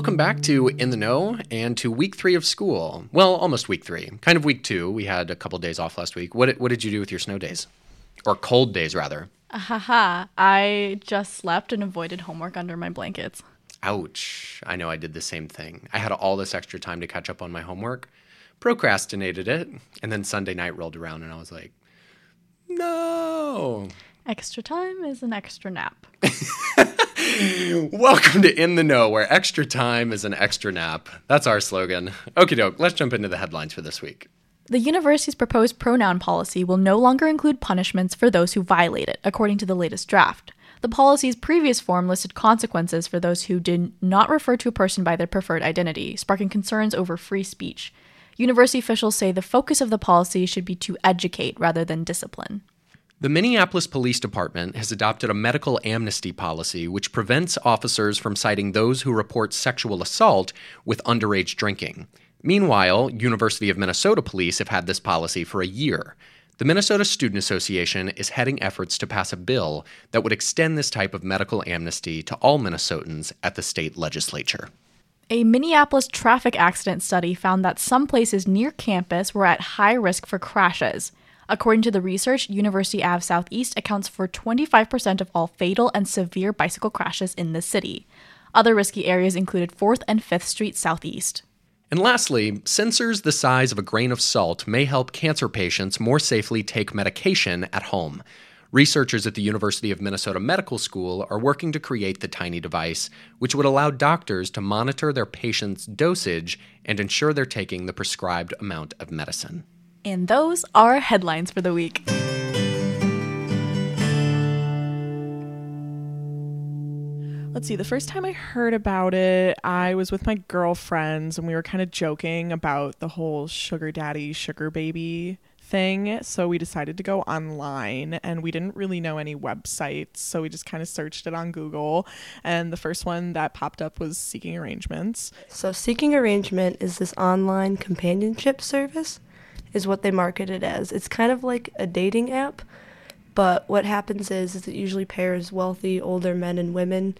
Welcome back to In the Know and to week three of school. Well, almost week three. Kind of week two. We had a couple days off last week. What, what did you do with your snow days? Or cold days, rather? Haha, I just slept and avoided homework under my blankets. Ouch. I know I did the same thing. I had all this extra time to catch up on my homework, procrastinated it, and then Sunday night rolled around and I was like, no. Extra time is an extra nap. Welcome to In the Know, where extra time is an extra nap. That's our slogan. Okie doke, let's jump into the headlines for this week. The university's proposed pronoun policy will no longer include punishments for those who violate it, according to the latest draft. The policy's previous form listed consequences for those who did not refer to a person by their preferred identity, sparking concerns over free speech. University officials say the focus of the policy should be to educate rather than discipline. The Minneapolis Police Department has adopted a medical amnesty policy which prevents officers from citing those who report sexual assault with underage drinking. Meanwhile, University of Minnesota police have had this policy for a year. The Minnesota Student Association is heading efforts to pass a bill that would extend this type of medical amnesty to all Minnesotans at the state legislature. A Minneapolis traffic accident study found that some places near campus were at high risk for crashes. According to the research, University Ave Southeast accounts for 25% of all fatal and severe bicycle crashes in the city. Other risky areas included 4th and 5th Street Southeast. And lastly, sensors the size of a grain of salt may help cancer patients more safely take medication at home. Researchers at the University of Minnesota Medical School are working to create the tiny device, which would allow doctors to monitor their patients' dosage and ensure they're taking the prescribed amount of medicine. And those are headlines for the week. Let's see, the first time I heard about it, I was with my girlfriends and we were kind of joking about the whole sugar daddy, sugar baby thing. So we decided to go online and we didn't really know any websites. So we just kind of searched it on Google. And the first one that popped up was Seeking Arrangements. So, Seeking Arrangement is this online companionship service, is what they market it as. It's kind of like a dating app, but what happens is, is it usually pairs wealthy older men and women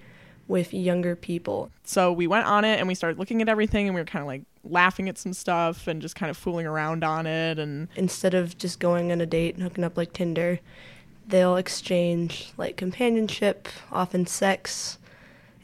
with younger people. So we went on it and we started looking at everything and we were kind of like laughing at some stuff and just kind of fooling around on it. And Instead of just going on a date and hooking up like Tinder, they'll exchange like companionship, often sex,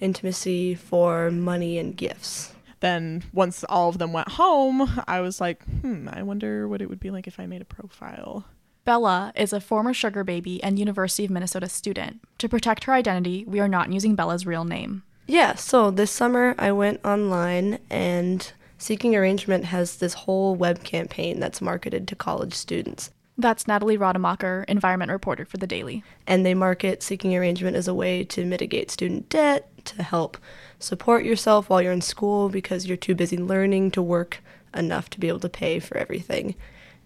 intimacy for money and gifts. Then once all of them went home, I was like, hmm, I wonder what it would be like if I made a profile. Bella is a former sugar baby and University of Minnesota student. To protect her identity, we are not using Bella's real name. Yeah, so this summer I went online and Seeking Arrangement has this whole web campaign that's marketed to college students. That's Natalie Rademacher, environment reporter for The Daily. And they market Seeking Arrangement as a way to mitigate student debt, to help support yourself while you're in school because you're too busy learning to work enough to be able to pay for everything.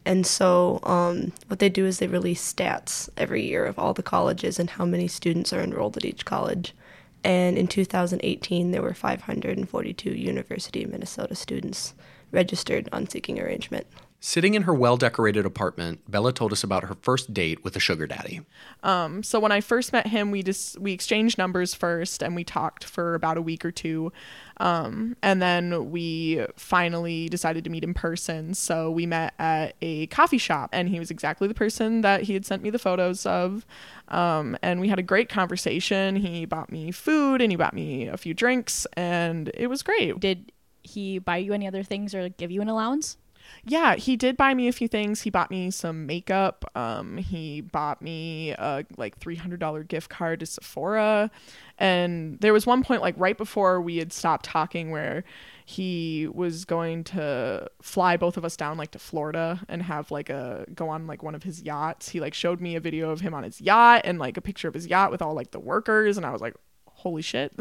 And so, um, what they do is they release stats every year of all the colleges and how many students are enrolled at each college. And in 2018, there were 542 University of Minnesota students registered on Seeking Arrangement. Sitting in her well decorated apartment, Bella told us about her first date with a sugar daddy. Um, so when I first met him, we just we exchanged numbers first, and we talked for about a week or two, um, and then we finally decided to meet in person. So we met at a coffee shop, and he was exactly the person that he had sent me the photos of. Um, and we had a great conversation. He bought me food, and he bought me a few drinks, and it was great. Did he buy you any other things or give you an allowance? Yeah, he did buy me a few things. He bought me some makeup. Um, he bought me a like three hundred dollar gift card to Sephora, and there was one point like right before we had stopped talking where he was going to fly both of us down like to Florida and have like a go on like one of his yachts. He like showed me a video of him on his yacht and like a picture of his yacht with all like the workers, and I was like, holy shit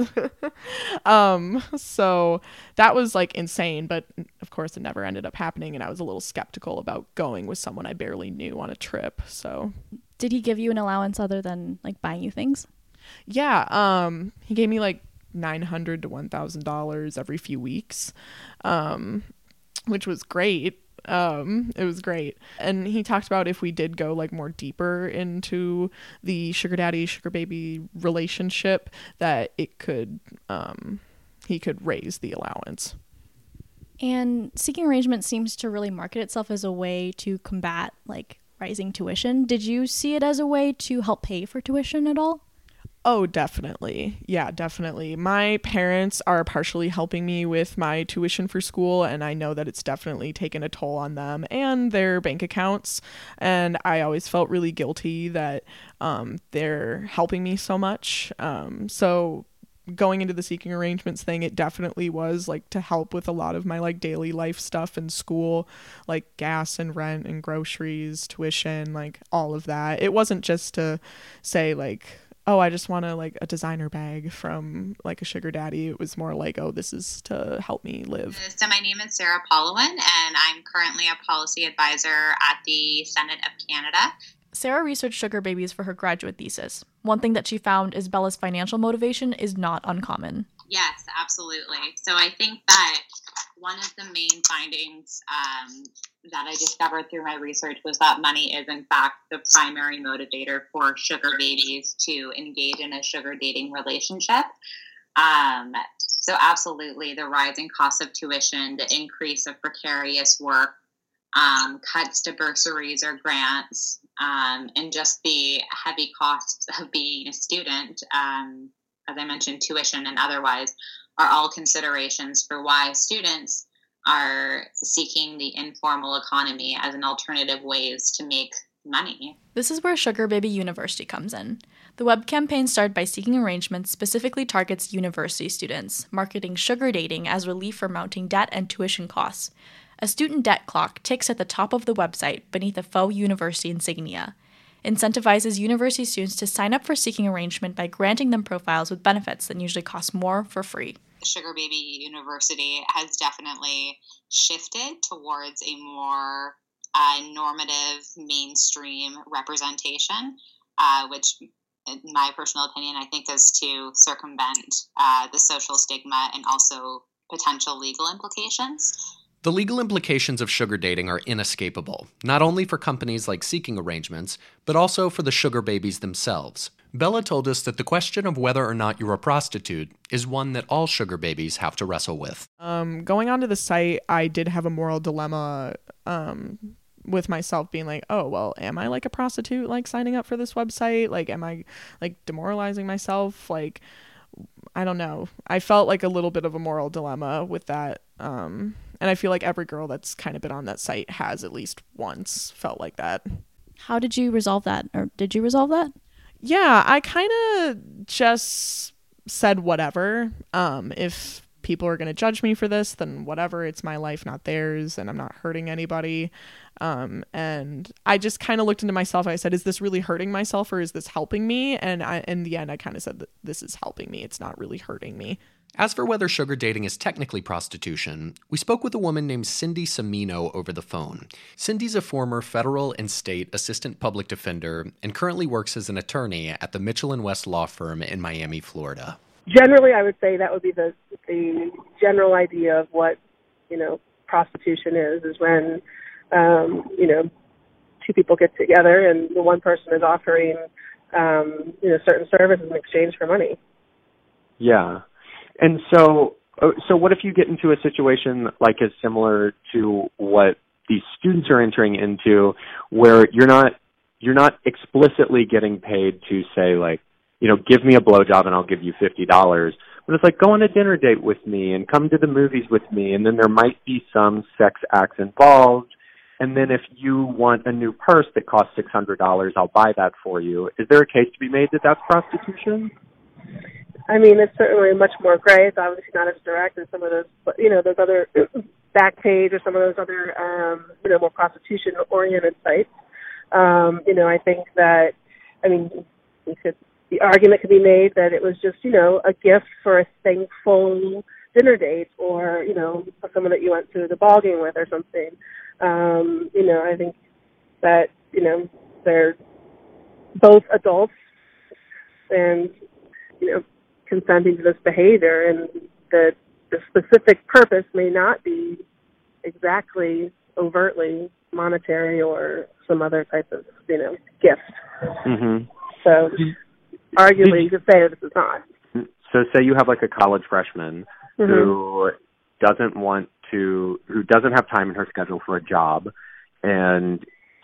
um so that was like insane but of course it never ended up happening and i was a little skeptical about going with someone i barely knew on a trip so Did he give you an allowance other than like buying you things? yeah um he gave me like 900 to 1000 dollars every few weeks um which was great um it was great and he talked about if we did go like more deeper into the sugar daddy sugar baby relationship that it could um he could raise the allowance. And seeking arrangement seems to really market itself as a way to combat like rising tuition. Did you see it as a way to help pay for tuition at all? Oh, definitely. Yeah, definitely. My parents are partially helping me with my tuition for school, and I know that it's definitely taken a toll on them and their bank accounts. And I always felt really guilty that um, they're helping me so much. Um, so going into the seeking arrangements thing it definitely was like to help with a lot of my like daily life stuff in school like gas and rent and groceries tuition like all of that it wasn't just to say like oh i just want to like a designer bag from like a sugar daddy it was more like oh this is to help me live so my name is sarah Polowin, and i'm currently a policy advisor at the senate of canada Sarah researched sugar babies for her graduate thesis. One thing that she found is Bella's financial motivation is not uncommon. Yes, absolutely. So I think that one of the main findings um, that I discovered through my research was that money is, in fact, the primary motivator for sugar babies to engage in a sugar dating relationship. Um, so, absolutely, the rising cost of tuition, the increase of precarious work, um, cuts to bursaries or grants, um, and just the heavy costs of being a student, um, as I mentioned, tuition and otherwise, are all considerations for why students are seeking the informal economy as an alternative ways to make money. This is where Sugar Baby University comes in. The web campaign started by Seeking Arrangements specifically targets university students, marketing sugar dating as relief for mounting debt and tuition costs. A student debt clock ticks at the top of the website beneath a faux university insignia. Incentivizes university students to sign up for seeking arrangement by granting them profiles with benefits that usually cost more for free. Sugar Baby University has definitely shifted towards a more uh, normative, mainstream representation, uh, which, in my personal opinion, I think is to circumvent uh, the social stigma and also potential legal implications. The legal implications of sugar dating are inescapable, not only for companies like Seeking Arrangements, but also for the sugar babies themselves. Bella told us that the question of whether or not you're a prostitute is one that all sugar babies have to wrestle with. Um, going onto the site, I did have a moral dilemma um, with myself being like, oh, well, am I like a prostitute, like signing up for this website? Like, am I like demoralizing myself? Like, I don't know. I felt like a little bit of a moral dilemma with that. Um, and I feel like every girl that's kind of been on that site has at least once felt like that. How did you resolve that? Or did you resolve that? Yeah, I kind of just said whatever. Um, if people are going to judge me for this, then whatever. It's my life, not theirs, and I'm not hurting anybody. Um, and I just kind of looked into myself. I said, "Is this really hurting myself, or is this helping me?" And I, in the end, I kind of said that this is helping me. It's not really hurting me. As for whether sugar dating is technically prostitution, we spoke with a woman named Cindy Cimino over the phone. Cindy's a former federal and state assistant public defender and currently works as an attorney at the Mitchell and West law firm in Miami, Florida. Generally, I would say that would be the the general idea of what you know prostitution is is when um, you know two people get together and the one person is offering um, you know certain services in exchange for money. Yeah, and so, uh, so what if you get into a situation like as similar to what these students are entering into, where you're not you're not explicitly getting paid to say like, you know, give me a blowjob and I'll give you fifty dollars. But it's like go on a dinner date with me and come to the movies with me, and then there might be some sex acts involved. And then if you want a new purse that costs six hundred dollars, I'll buy that for you. Is there a case to be made that that's prostitution? I mean, it's certainly much more gray. It's obviously not as direct as some of those, you know, those other Backpage or some of those other, um, you know, more prostitution-oriented sites. Um, you know, I think that, I mean, could, the argument could be made that it was just, you know, a gift for a thankful dinner date, or you know, someone that you went to the ball game with, or something. Um, you know, I think that you know they're both adults, and you know consenting to this behavior and the the specific purpose may not be exactly overtly monetary or some other type of you know gift. Mm-hmm. So arguably you could say this is not. So say you have like a college freshman mm-hmm. who doesn't want to, who doesn't have time in her schedule for a job, and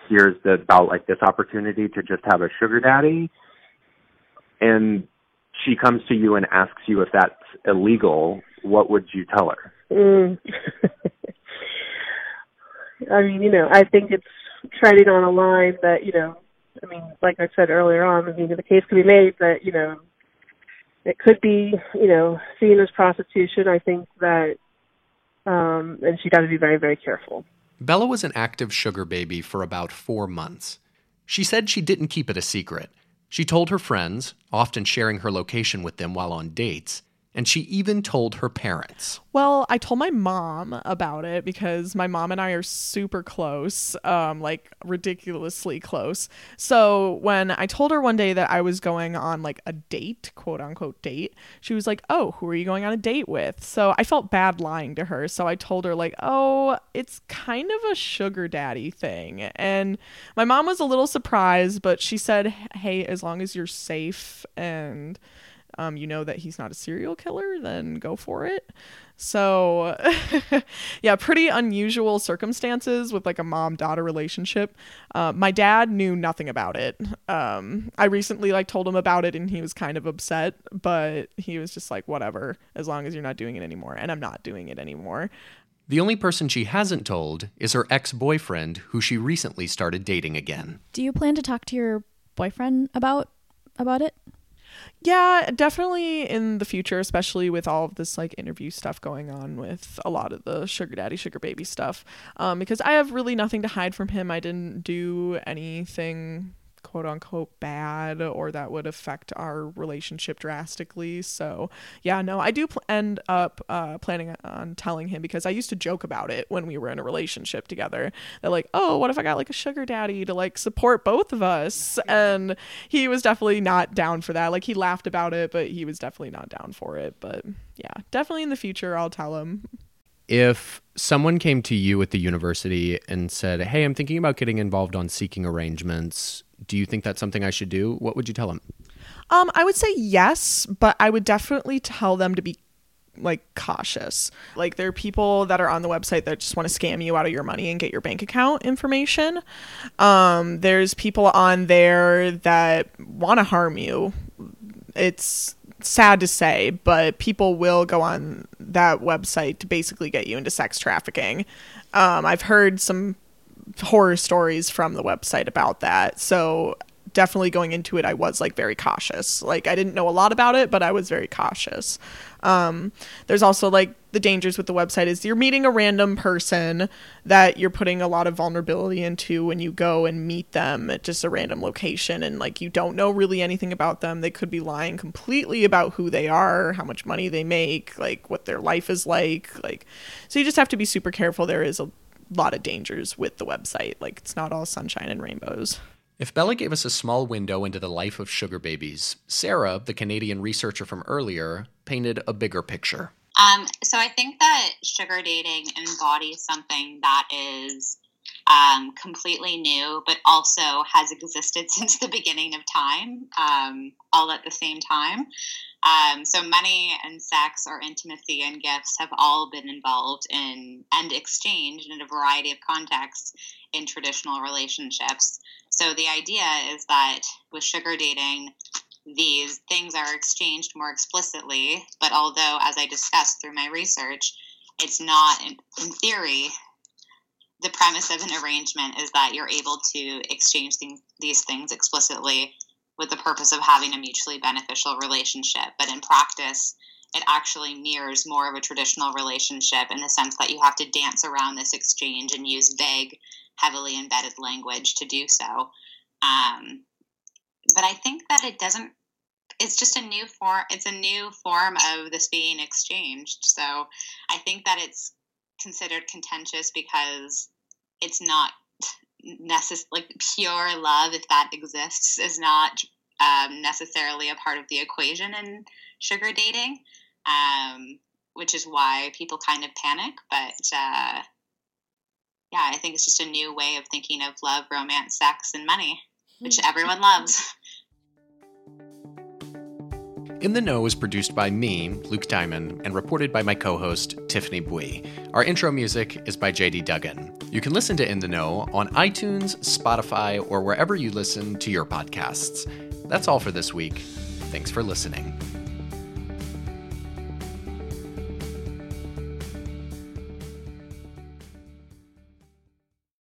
hears about like this opportunity to just have a sugar daddy, and she comes to you and asks you if that's illegal, what would you tell her? Mm. I mean, you know, I think it's treading on a line that, you know, I mean, like I said earlier on, I mean, the case could be made that, you know, it could be, you know, seen as prostitution. I think that, um, and she got to be very, very careful. Bella was an active sugar baby for about four months. She said she didn't keep it a secret. She told her friends, often sharing her location with them while on dates, and she even told her parents. Well, I told my mom about it because my mom and I are super close, um, like ridiculously close. So when I told her one day that I was going on like a date, quote unquote date, she was like, Oh, who are you going on a date with? So I felt bad lying to her. So I told her, like, Oh, it's kind of a sugar daddy thing. And my mom was a little surprised, but she said, Hey, as long as you're safe and um, you know that he's not a serial killer, then go for it. So, yeah, pretty unusual circumstances with like a mom daughter relationship. Uh, my dad knew nothing about it. Um, I recently like told him about it and he was kind of upset, but he was just like, whatever, as long as you're not doing it anymore. And I'm not doing it anymore. The only person she hasn't told is her ex boyfriend, who she recently started dating again. Do you plan to talk to your boyfriend about about it? Yeah, definitely in the future, especially with all of this like interview stuff going on with a lot of the sugar daddy, sugar baby stuff. Um, because I have really nothing to hide from him. I didn't do anything quote unquote bad or that would affect our relationship drastically. So, yeah, no, I do pl- end up uh, planning on telling him because I used to joke about it when we were in a relationship together. That, like, oh, what if I got like a sugar daddy to like support both of us? And he was definitely not down for that. Like, he laughed about it, but he was definitely not down for it. But yeah, definitely in the future, I'll tell him if someone came to you at the university and said, Hey, I'm thinking about getting involved on seeking arrangements, do you think that's something I should do? What would you tell them? Um, I would say yes, but I would definitely tell them to be like cautious. Like there are people that are on the website that just want to scam you out of your money and get your bank account information. Um, there's people on there that want to harm you. It's sad to say, but people will go on that website to basically get you into sex trafficking. Um, I've heard some horror stories from the website about that. So definitely going into it, I was like very cautious. Like I didn't know a lot about it, but I was very cautious. Um, there's also like the dangers with the website is you're meeting a random person that you're putting a lot of vulnerability into when you go and meet them at just a random location and like you don't know really anything about them. They could be lying completely about who they are, how much money they make, like what their life is like. Like so you just have to be super careful. There is a lot of dangers with the website. Like it's not all sunshine and rainbows. If Bella gave us a small window into the life of sugar babies, Sarah, the Canadian researcher from earlier, painted a bigger picture. Um, so I think that sugar dating embodies something that is um, completely new, but also has existed since the beginning of time, um, all at the same time. Um, so money and sex or intimacy and gifts have all been involved in and exchanged in a variety of contexts in traditional relationships. So the idea is that with sugar dating, these things are exchanged more explicitly. But although, as I discussed through my research, it's not in, in theory the premise of an arrangement is that you're able to exchange these things explicitly with the purpose of having a mutually beneficial relationship. But in practice, it actually mirrors more of a traditional relationship in the sense that you have to dance around this exchange and use vague, heavily embedded language to do so. Um, but I think that it doesn't. It's just a new form. It's a new form of this being exchanged. So I think that it's considered contentious because it's not necess- like pure love, if that exists, is not um, necessarily a part of the equation in sugar dating, um, which is why people kind of panic. But uh, yeah, I think it's just a new way of thinking of love, romance, sex, and money, which everyone loves. In the Know is produced by me, Luke Diamond, and reported by my co host, Tiffany Bui. Our intro music is by JD Duggan. You can listen to In the Know on iTunes, Spotify, or wherever you listen to your podcasts. That's all for this week. Thanks for listening.